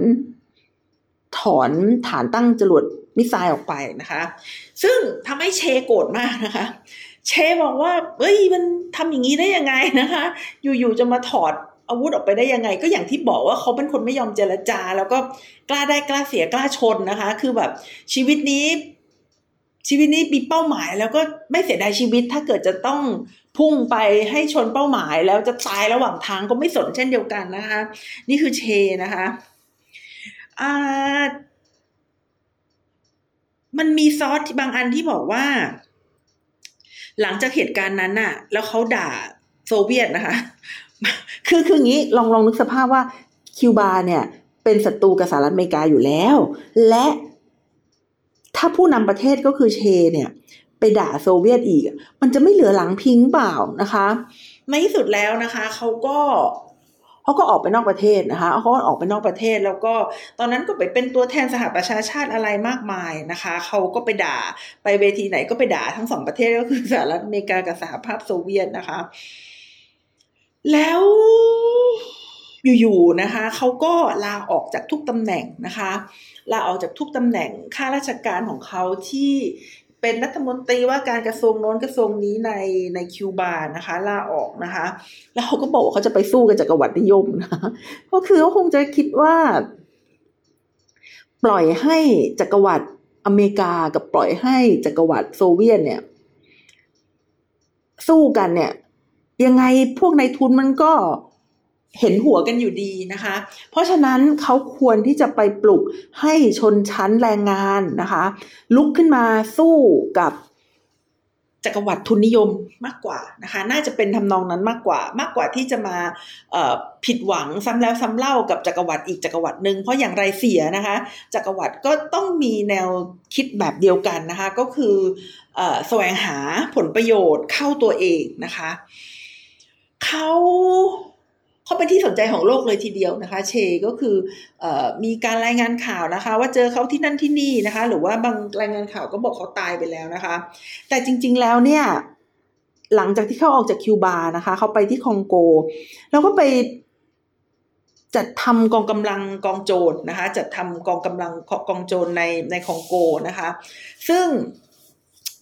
ถอนฐานตั้งจรวดมิสไซล์ออกไปนะคะ ซึ่งทำให้เชโกรธมากนะคะ เชบอกว่าเอ้ยมันทำอย่างนี้ได้ยังไงนะคะ อยู่ๆจะมาถอดอาวุธออกไปได้ยังไง ก็อย่างที่บอกว่าเขาเป็นคนไม่ยอมเจรจา แล้วก็กล้าได้กล้าเสียกล้าชนนะคะ คือแบบชีวิตนี้ ชีวิตนี้มีเป้าหมาย แล้วก็ไม่เสียดายชีวิตถ้าเกิดจะต้องพุ่งไปให้ชนเป้าหมาย แล้วจะตายระหว่างทางก็ไม่สนเช่นเดียวกันนะคะ นี่คือเชนะคะอ่ามันมีซอสบางอันที่บอกว่า หลังจากเหตุการณ์นั้นน่ะ แล้วเขาด่าโซเวียตนะคะ คือคืองี้ลองลองนึกสภาพว่าคิวบาเนี่ย เป็นศัตรูกับสหรัฐอเมริกาอยู่แล้ว และถ้าผู้นำประเทศก็คือเชเนี่ย ไปด่าโซเวียตอีก มันจะไม่เหลือหลังพิงเปล่านะคะ ในที่สุดแล้วนะคะ เขาก็ เขาก็ออกไปนอกประเทศนะคะเขาก็ออกไปนอกประเทศแล้วก็ตอนนั้นก็ไปเป็นตัวแทนสหประชาชาติอะไรมากมายนะคะเขาก็ไปด่าไปเวทีไหนก็ไปด่าทั้งสองประเทศก็คือสหรัฐอเมริกากับสหภาพโซเวียตนะคะ แล้วอยู่ๆนะคะเขาก็ลาออกจากทุกตำแหน่งนะคะลาออกจากทุกตำแหน่งข้าราชการของเขาที่ เป็นรัฐมนตรีว่าการกระทรวงโน้นกระทรวงนี้ในในคิวบานะคะลาออกนะคะ แล้วเขาก็บอกว่าเขาจะไปสู้กับจักรวรรดินิยมนะก็คือเขาคงจะคิดว่า ปล่อยให้จักรวรรดิอเมริกากับปล่อยให้จักรวรรดิโซเวียตเนี่ย สู้กันเนี่ย ยังไงพวกนายทุนมันก็ เห็นหัวกันอยู่ดีนะคะ เพราะฉะนั้นเขาควรที่จะไปปลุกให้ชนชั้นแรงงานนะคะ ลุกขึ้นมาสู้กับจักรวรรดิทุนนิยมมากกว่านะคะ น่าจะเป็นทำนองนั้นมากกว่า มากกว่าที่จะมาผิดหวังซ้ำแล้วซ้ำเล่ากับจักรวรรดิอีกจักรวรรดิหนึ่งเพราะอย่างไรเสียนะคะ จักรวรรดิก็ต้องมีแนวคิดแบบเดียวกันนะคะ ก็คือแสวงหาผลประโยชน์เข้าตัวเองนะคะเขา เขาเป็นที่สนใจของโลกเลยทีเดียวนะคะ เชก็คืออมีการรายงานข่าวนะคะ ว่าเจอเขาที่นั่นที่นี่นะคะ หรือว่าบางรายงานข่าวก็บอกเขาตายไปแล้วนะคะ แต่จริง ๆแล้วเนี่ยหลังจากที่เขาออกจากคิวบานะคะ เขาไปที่คองโก แล้วก็ไปจัดทำกองกำลังกองโจรนะคะ จัดทำกองกำลังกองโจรในในคองโกนะคะ ซึ่ง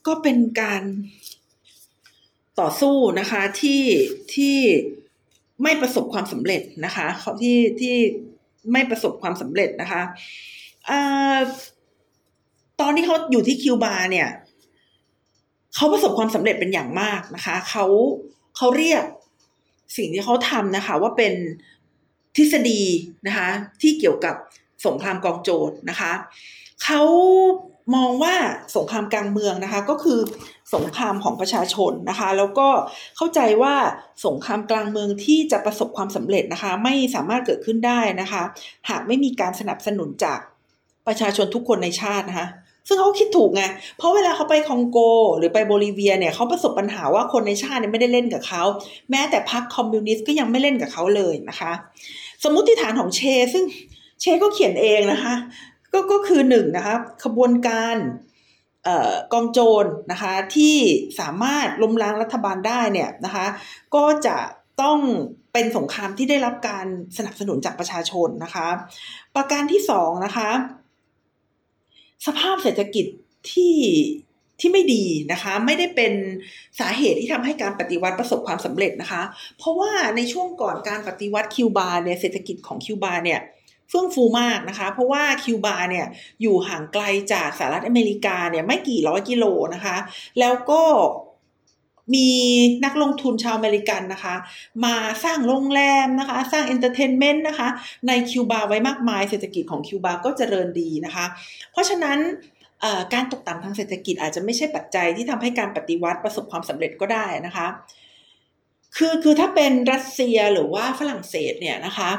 ก็เป็นการต่อสู้นะคะที่ที่ ไม่ประสบความสำเร็จนะคะเขาที่ที่ไม่ประสบความสำเร็จนะคะอตอนที่เขาอยู่ที่คิวบาเนี่ยเขาประสบความสำเร็จเป็นอย่างมากนะคะเขาเขาเรียกสิ่งที่เขาทำนะคะ ว่าเป็นทฤษฎีนะคะ ที่เกี่ยวกับสงครามกองโจรนะคะเขา มองว่าสงครามกลางเมืองนะคะ ก็คือสงครามของประชาชนนะคะ แล้วก็เข้าใจว่าสงครามกลางเมืองที่จะประสบความสำเร็จนะคะ ไม่สามารถเกิดขึ้นได้นะคะ หากไม่มีการสนับสนุนจากประชาชนทุกคนในชาตินะคะซึ่งเขาคิดถูกไง เพราะเวลาเขาไปคองโก หรือไปโบลิเวียเนี่ยเขาประสบปัญหาว่าคนในชาติเนี่ยไม่ได้เล่นกับเขา แม้แต่พรรคคอมมิวนิสต์ก็ยังไม่เล่นกับเขาเลยนะคะ สมมุติฐานของเช ซึ่งเชก็เขียนเองนะคะ ก็ก็คือหนึ่งนะคะขบวนการกองโจรนะคะที่สามารถล้มล้างรัฐบาลได้เนี่ยนะคะก็จะต้องเป็นสงครามที่ได้รับการสนับสนุนจากประชาชนนะคะ ประการที่สองนะคะสภาพเศรษฐกิจที่ที่ไม่ดีนะคะ ไม่ได้เป็นสาเหตุที่ทำให้การปฏิวัติประสบความสำเร็จนะคะ เพราะว่าในช่วงก่อนการปฏิวัติคิวบาเนี่ยเศรษฐกิจของคิวบาเนี่ย เฟื่องฟูมากนะคะ เพราะว่าคิวบาเนี่ยอยู่ห่างไกลจากสหรัฐอเมริกาเนี่ยไม่กี่ร้อยกิโลนะคะ แล้วก็มีนักลงทุนชาวอเมริกันนะคะ มาสร้างโรงแรมนะคะ สร้าง entertainment นะคะ ในคิวบาไว้มากมายเศรษฐกิจของคิวบาก็เจริญดีนะคะ เพราะฉะนั้นการตกต่ำทางเศรษฐกิจอาจจะไม่ใช่ปัจจัยที่ทำให้การปฏิวัติประสบความสำเร็จก็ได้นะคะ คือคือถ้าเป็นรัสเซียหรือว่าฝรั่งเศสเนี่ยนะคะ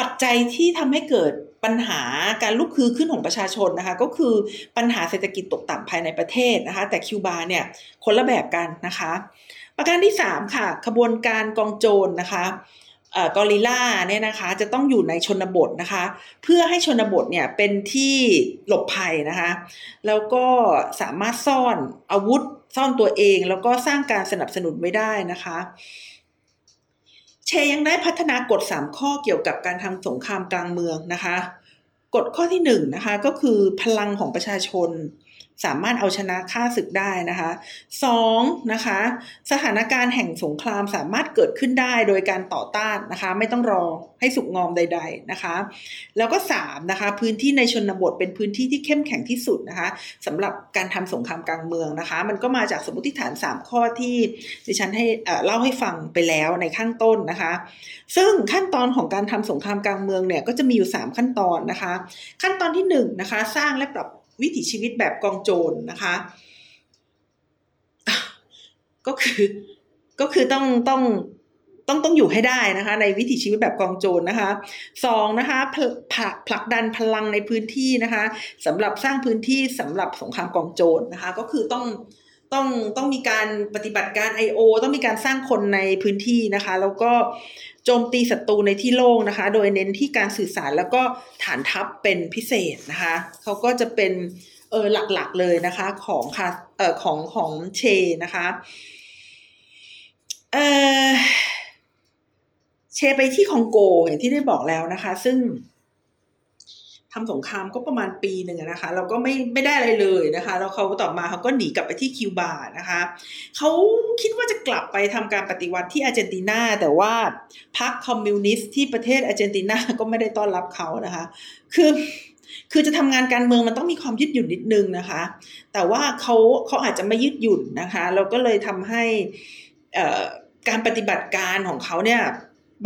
ปัจจัยที่ทำให้เกิดปัญหาการลุกคือขึ้นของประชาชนนะคะ ก็คือปัญหาเศรษฐกิจตกต่ำภายในประเทศนะคะ แต่คิวบาเนี่ยคนละแบบกันนะคะ ประการที่ 3 ค่ะขบวนการกองโจรนะคะกอริลลาเนี่ยนะคะจะต้องอยู่ในชนบทนะคะ เพื่อให้ชนบทเนี่ยเป็นที่หลบภัยนะคะ แล้วก็สามารถซ่อนอาวุธซ่อนตัวเอง แล้วก็สร้างการสนับสนุนไว้ได้นะคะ เชยังได้พัฒนากฎ 3 ข้อเกี่ยวกับการทำสงครามกลางเมืองนะคะ กฎข้อที่1นนะคะก็คือพลังของประชาชน สามารถเอาชนะค่าศึกได้นะคะสองนะคะสถานการณ์แห่งสงครามสามารถเกิดขึ้นได้โดยการต่อต้านนะคะ ไม่ต้องรอให้สุกงอมใด ๆนะคะ แล้วก็สามนะคะพื้นที่ในชนบทเป็นพื้นที่ที่เข้มแข็งที่สุดนะคะสำหรับการทำสงครามกลางเมืองนะคะ มันก็มาจากสมมติฐาน3ข้อที่ดิฉันให้เล่าให้ฟังไปแล้วในข้างต้นนะคะ ซึ่งขั้นตอนของการทำสงครามกลางเมืองเนี่ยก็จะมีอยู่ 3 ขั้นตอนนะคะ ขั้นตอนที่1นนะคะสร้างและปรับ วิถีชีวิตแบบกองโจรนะคะ ก็คือก็คือต้องต้องต้องต้องอยู่ให้ได้นะคะ ในวิถีชีวิตแบบกองโจรนะคะสองนะคะผลักผลักดันพลังในพื้นที่นะคะสำหรับสร้างพื้นที่สำหรับสงครามกองโจรนะคะ ก็คือต้อง ต้องต้องมีการปฏิบัติการ I.O. ต้องมีการสร้างคนในพื้นที่นะคะ แล้วก็โจมตีศัตรูในที่โล่งนะคะ โดยเน้นที่การสื่อสารแล้วก็ฐานทัพเป็นพิเศษนะคะเขาก็จะเป็นเออหลักๆเลยนะคะของค่ะเออของของเชนะคะเออเชไปที่คองโกอย่างที่ได้บอกแล้วนะคะ ซึ่ง ทำสงครามก็ประมาณปีหนึ่งนะคะเราก็ไม่ไม่ได้อะไรเลยนะคะแล้วเขาต่อมาเขาก็หนีกลับไปที่คิวบานะคะเขาคิดว่าจะกลับไปทำการปฏิวัติที่อาร์เจนตินา แต่ว่าพรรคคอมมิวนิสต์ที่ประเทศอาร์เจนตินาก็ไม่ได้ต้อนรับเขานะคะ คือคือจะทำงานการเมืองมันต้องมีความยืดหยุ่นนิดนึงนะคะ แต่ว่าเขาเขาอาจจะไม่ยืดหยุ่นนะคะเราก็เลยทำให้การปฏิบัติการของเขาเนี่ย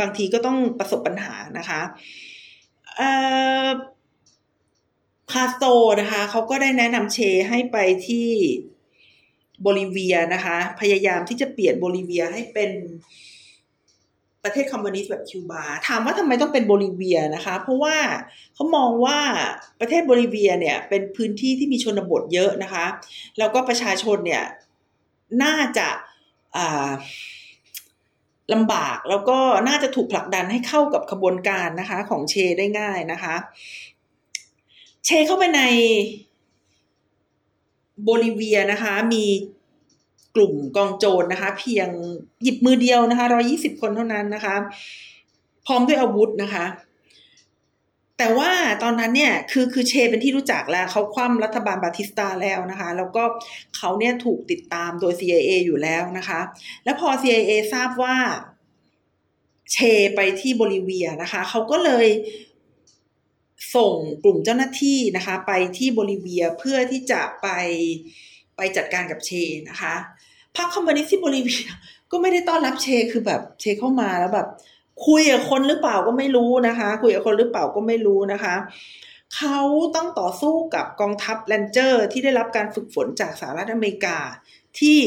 บางทีก็ต้องประสบปัญหานะคะอ่า คาสโตนะคะเขาก็ได้แนะนำเชให้ไปที่โบลิเวียนะคะ พยายามที่จะเปลี่ยนโบลิเวียให้เป็นประเทศคอมมิวนิสต์แบบคิวบา ถามว่าทำไมต้องเป็นโบลิเวียนะคะ เพราะว่าเขามองว่าประเทศโบลิเวียเนี่ยเป็นพื้นที่ที่มีชนบทเยอะนะคะ แล้วก็ประชาชนเนี่ยน่าจะลำบากแล้วก็น่าจะถูกผลักดันให้เข้ากับขบวนการนะคะ ของเชได้ง่ายนะคะ เชเข้าไปในโบลิเวียนะคะ มีกลุ่มกองโจรนะคะ เพียงหยิบมือเดียวนะคะร้อยี่สิบคนเท่านั้นนะคะ พร้อมด้วยอาวุธนะคะ แต่ว่าตอนนั้นเนี่ยคือคือเชเป็นที่รู้จักแล้วเขาคว่ำรัฐบาลบาติสตาแล้วนะคะ แล้วก็เขาเนี่ยถูกติดตามโดย CIA อยู่แล้วนะคะ แล้วพอ CIA ทราบว่าเชไปที่โบลิเวียนะคะ เขาก็เลย ส่งกลุ่มเจ้าหน้าที่นะคะไปที่โบลิเวียเพื่อที่จะไปไปจัดการกับเชนะคะพรรคคอมมิวนิสต์ที่โบลิเวียก็ไม่ได้ต้อนรับเชคือแบบเชเข้ามาแล้วแบบคุยกับคนหรือเปล่าก็ไม่รู้นะคะ คุยกับคนหรือเปล่าก็ไม่รู้นะคะเขาต้องต่อสู้กับกองทัพ Ranger ที่ได้รับการฝึกฝนจากสหรัฐอเมริกาที่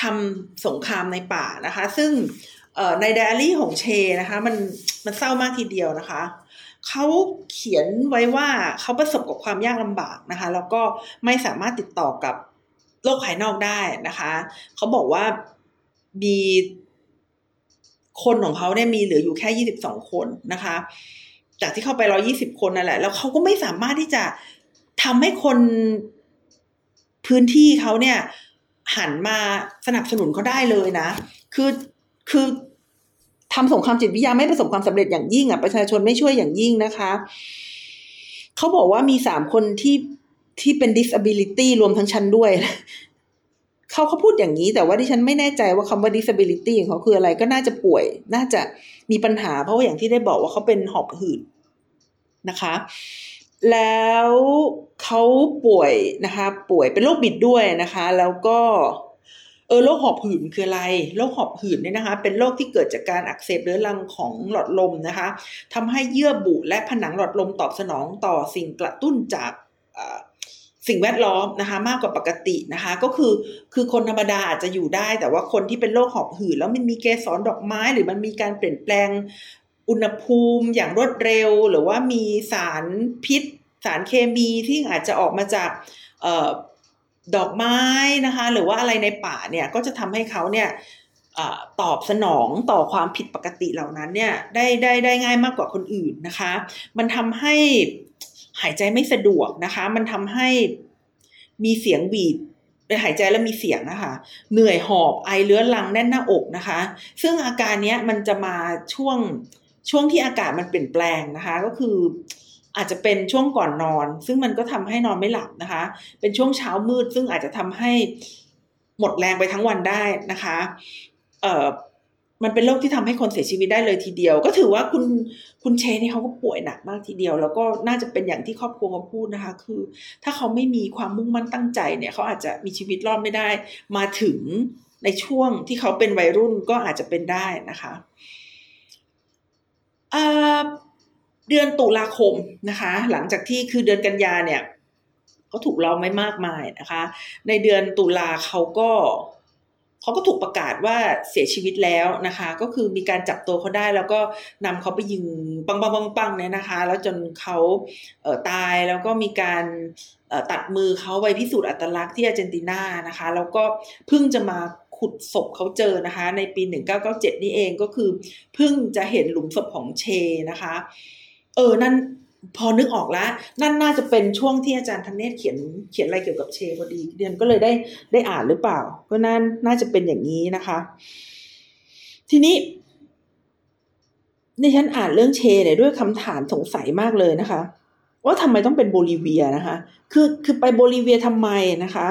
ทำสงครามในป่านะคะ ซึ่งในไดอารี่ของเชนะคะมันมันเศร้ามากทีเดียวนะคะ เขาเขียนไว้ว่าเขาประสบกับความยากลำบากนะคะ แล้วก็ไม่สามารถติดต่อกับโลกภายนอกได้นะคะ เขาบอกว่ามีคนของเขาเนี่ยมีเหลืออยู่แค่ยี่สิบสองคนนะคะ จากที่เข้าไปร้อยี่สิบคนนั่นแหละ แล้วเขาก็ไม่สามารถที่จะทำให้คนพื้นที่เขาเนี่ยหันมาสนับสนุนเขาได้เลยนะ คือคือ ทำสงครามจิตวิทยาไม่ประสบความสำเร็จอย่างยิ่งอะประชาชนไม่ช่วยอย่างยิ่งนะคะ เขาบอกว่ามีสามคนที่ที่เป็น disability รวมทั้งฉันด้วยเขาเขาพูดอย่างนี้ แต่ว่าดิฉันไม่แน่ใจว่าคำว่า disability ของเขาคืออะไรก็น่าจะป่วย น่าจะมีปัญหาเพราะว่าอย่างที่ได้บอกว่าเขาเป็นหอบหืดนะคะ แล้วเขาป่วยนะคะ ป่วยเป็นโรคบิดด้วยนะคะ แล้วก็เออโรคหอบหืดคืออะไรโรคหอบหืดเนี่ยนะคะ เป็นโรคที่เกิดจากการอักเสบเรื้อรังของหลอดลมนะคะทำให้เยื่อบุและผนังหลอดลมตอบสนองต่อสิ่งกระตุ้นจากสิ่งแวดล้อมนะคะมากกว่าปกตินะคะ ก็คือคือคนธรรมดาอาจจะอยู่ได้ แต่ว่าคนที่เป็นโรคหอบหืดแล้วมันมีเกสรดอกไม้ หรือมันมีการเปลี่ยนแปลงอุณหภูมิอย่างรวดเร็ว หรือว่ามีสารพิษ สารเคมีที่อาจจะออกมาจาก ดอกไม้นะคะ หรือว่าอะไรในป่าเนี่ยก็จะทำให้เขาเนี่ยตอบสนองต่อความผิดปกติเหล่านั้นเนี่ยได้ได้ได้ง่ายมากกว่าคนอื่นนะคะ มันทำให้หายใจไม่สะดวกนะคะ มันทำให้มีเสียงบีบไปหายใจแล้วมีเสียงนะคะ เหนื่อยหอบไอเลื้อรังแน่นหน้าอกนะคะ ซึ่งอาการนี้มันจะมาช่วงช่วงที่อากาศมันเปลี่ยนแปลงนะคะ ก็คือ อาจจะเป็นช่วงก่อนนอน ซึ่งมันก็ทำให้นอนไม่หลับนะคะ เป็นช่วงเช้ามืด ซึ่งอาจจะทำให้หมดแรงไปทั้งวันได้นะคะเอ่อมันเป็นโรคที่ทำให้คนเสียชีวิตได้เลยทีเดียว ก็ถือว่าคุณคุณเชนี่เขาก็ป่วยหนักมากทีเดียว แล้วก็น่าจะเป็นอย่างที่ครอบครัวเขาพูดนะคะ คือ ถ้าเขาไม่มีความมุ่งมั่นตั้งใจเนี่ยเขาอาจจะมีชีวิตรอดไม่ได้ มาถึงในช่วงที่เขาเป็นวัยรุ่นก็อาจจะเป็นได้นะคะเเดือนตุลาคมนะคะ หลังจากที่คือเดือนกันยาเนี่ยเขาถูกเราไม่มากมายนะคะ ในเดือนตุลาเขาก็เขาก็ถูกประกาศว่าเสียชีวิตแล้วนะคะ ก็คือมีการจับตัวเขาได้แล้วก็นำเขาไปยิงปังปังปังปังเนี่ยนะคะ แล้วจนเขาเตายแล้วก็มีการตัดมือเขาไปพิสูจน์อัตลักษณ์ที่อาร์เจนตินานะคะ แล้วก็เพิ่งจะมาขุดศพเขาเจอนะคะ ในปี 1997 นี่เองก็คือเพิ่งจะเห็นหลุมศพของเชนะคะ เออนั่นพอนึกออกแล้ว นั่นน่าจะเป็นช่วงที่อาจารย์ธเนศเขียนเขียนอะไรเกี่ยวกับเชพอดีเรียนก็เลยได้ได้อ่านหรือเปล่า ก็นั่นน่าจะเป็นอย่างนี้นะคะ ทีนี้ในฉันอ่านเรื่องเชเนี่ยด้วยคำถามสงสัยมากเลยนะคะ ว่าทำไมต้องเป็นโบลิเวียนะคะ คือคือไปโบลิเวียทำไมนะคะ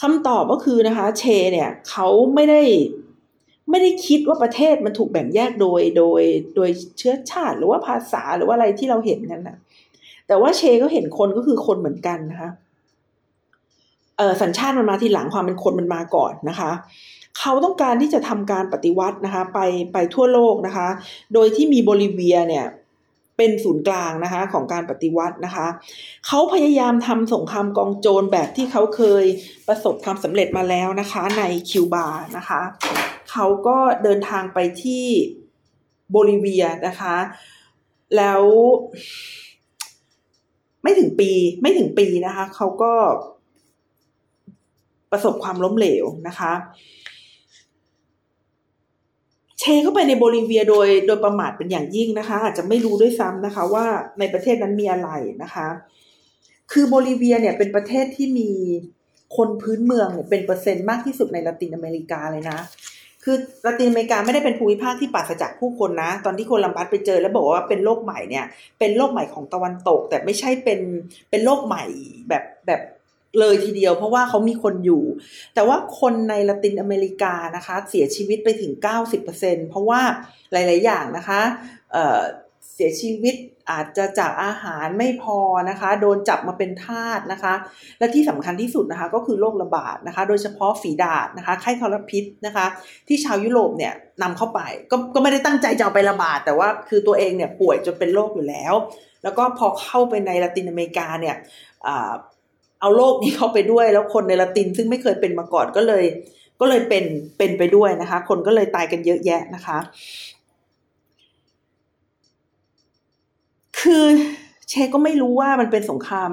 คำตอบก็คือนะคะ เชเนี่ยเขาไม่ได้ ไม่ได้คิดว่าประเทศมันถูกแบ่งแยกโดยโดยโดยเชื้อชาติหรือว่าภาษาหรือว่าอะไรที่เราเห็นกันนะแต่ว่าเชก็เห็นคนก็คือคนเหมือนกันนะคะเออสัญชาติมันมาทีหลังความเป็นคนมันมาก่อนนะคะ เขาต้องการที่จะทำการปฏิวัตินะคะ ไปไปทั่วโลกนะคะ โดยที่มีโบลิเวียเนี่ยเป็นศูนย์กลางนะคะของการปฏิวัตินะคะ เขาพยายามทำสงครามกองโจรแบบที่เขาเคยประสบความสำเร็จมาแล้วนะคะ ในคิวบานะคะ เขาก็เดินทางไปที่โบลิเวียนะคะ แล้วไม่ถึงปีไม่ถึงปีนะคะ เขาก็ประสบความล้มเหลวนะคะ เชเข้าไปในโบลิเวียโดยโดยประมาทเป็นอย่างยิ่งนะคะ อาจจะไม่รู้ด้วยซ้ำนะคะ ว่าในประเทศนั้นมีอะไรนะคะ คือโบลิเวียเนี่ยเป็นประเทศที่มีคนพื้นเมืองเนี่ยเป็นเปอร์เซ็นต์มากที่สุดในละตินอเมริกาเลยนะ คือละตินอเมริกาไม่ได้เป็นภูมิภาคที่ปราศจากผู้คนนะ ตอนที่โคลัมบัสไปเจอแล้วบอกว่าเป็นโลกใหม่เนี่ย เป็นโลกใหม่ของตะวันตก แต่ไม่ใช่เป็นเป็นโลกใหม่แบบแบบเลยทีเดียวเพราะว่าเขามีคนอยู่ แต่ว่าคนในละตินอเมริกานะคะ เสียชีวิตไปถึง 90%เพราะว่าหลาย ๆ อย่างนะคะเเสียชีวิต อาจจะจากอาหารไม่พอนะคะ โดนจับมาเป็นทาสนะคะ และที่สำคัญที่สุดนะคะก็คือโรคระบาดนะคะ โดยเฉพาะฝีดาษนะคะไข้ทรพิษนะคะ ที่ชาวยุโรปเนี่ยนำเข้าไปก็ก็ไม่ได้ตั้งใจจะเอาไประบาด แต่ว่าคือตัวเองเนี่ยป่วยจนเป็นโรคอยู่แล้ว แล้วก็พอเข้าไปในละตินอเมริกาเนี่ยเอาโรคนี้เข้าไปด้วย แล้วคนในละตินซึ่งไม่เคยเป็นมาก่อนก็เลย ก็เลยเป็นเป็นไปด้วยนะคะ คนก็เลยตายกันเยอะแยะนะคะ คือเชก็ไม่รู้ว่ามันเป็นสงคราม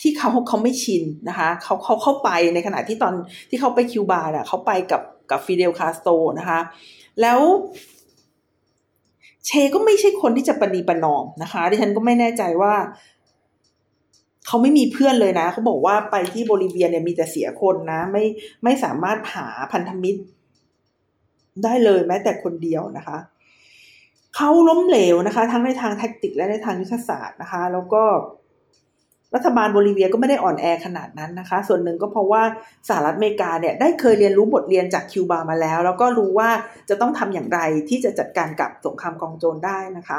ที่เขาเขาไม่ชินนะคะเขาเขาเข้าไปในขณะที่ตอนที่เขาไปคิวบาอะเขาไปกับกับฟิเดลคาสโตนะคะ แล้วเชก็ไม่ใช่คนที่จะปณีประนอมนะคะ ดิฉันก็ไม่แน่ใจว่าเขาไม่มีเพื่อนเลยนะเขาบอกว่าไปที่โบลิเวียเนี่ยมีแต่เสียคนนะ ไม่ไม่สามารถหาพันธมิตร ได้เลยแม้แต่คนเดียวนะคะ เขาล้มเหลวนะคะ ทั้งในทาง tactic และในทางยุทธศาสตร์นะคะ แล้วก็รัฐบาลโบลิเวียก็ไม่ได้อ่อนแอขนาดนั้นนะคะ ส่วนหนึ่งก็เพราะว่าสหรัฐอเมริกาเนี่ยได้เคยเรียนรู้บทเรียนจากคิวบามาแล้ว แล้วก็รู้ว่าจะต้องทำอย่างไรที่จะจัดการกับสงครามกองโจรได้นะคะ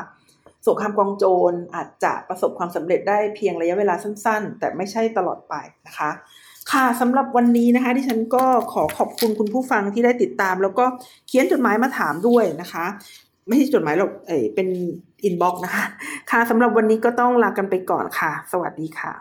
สงครามกองโจรอาจจะประสบความสำเร็จได้เพียงระยะเวลาสั้น ๆ แต่ไม่ใช่ตลอดไปนะคะ ค่ะสำหรับวันนี้นะคะดิฉันก็ขอขอบคุณคุณผู้ฟังที่ได้ติดตาม แล้วก็เขียนจดหมายมาถามด้วยนะคะ ไม่ใช่จดหมายหรอกเอ้เป็น inbox นะคะ ค่ะสำหรับวันนี้ก็ต้องลากันไปก่อนค่ะ สวัสดีค่ะ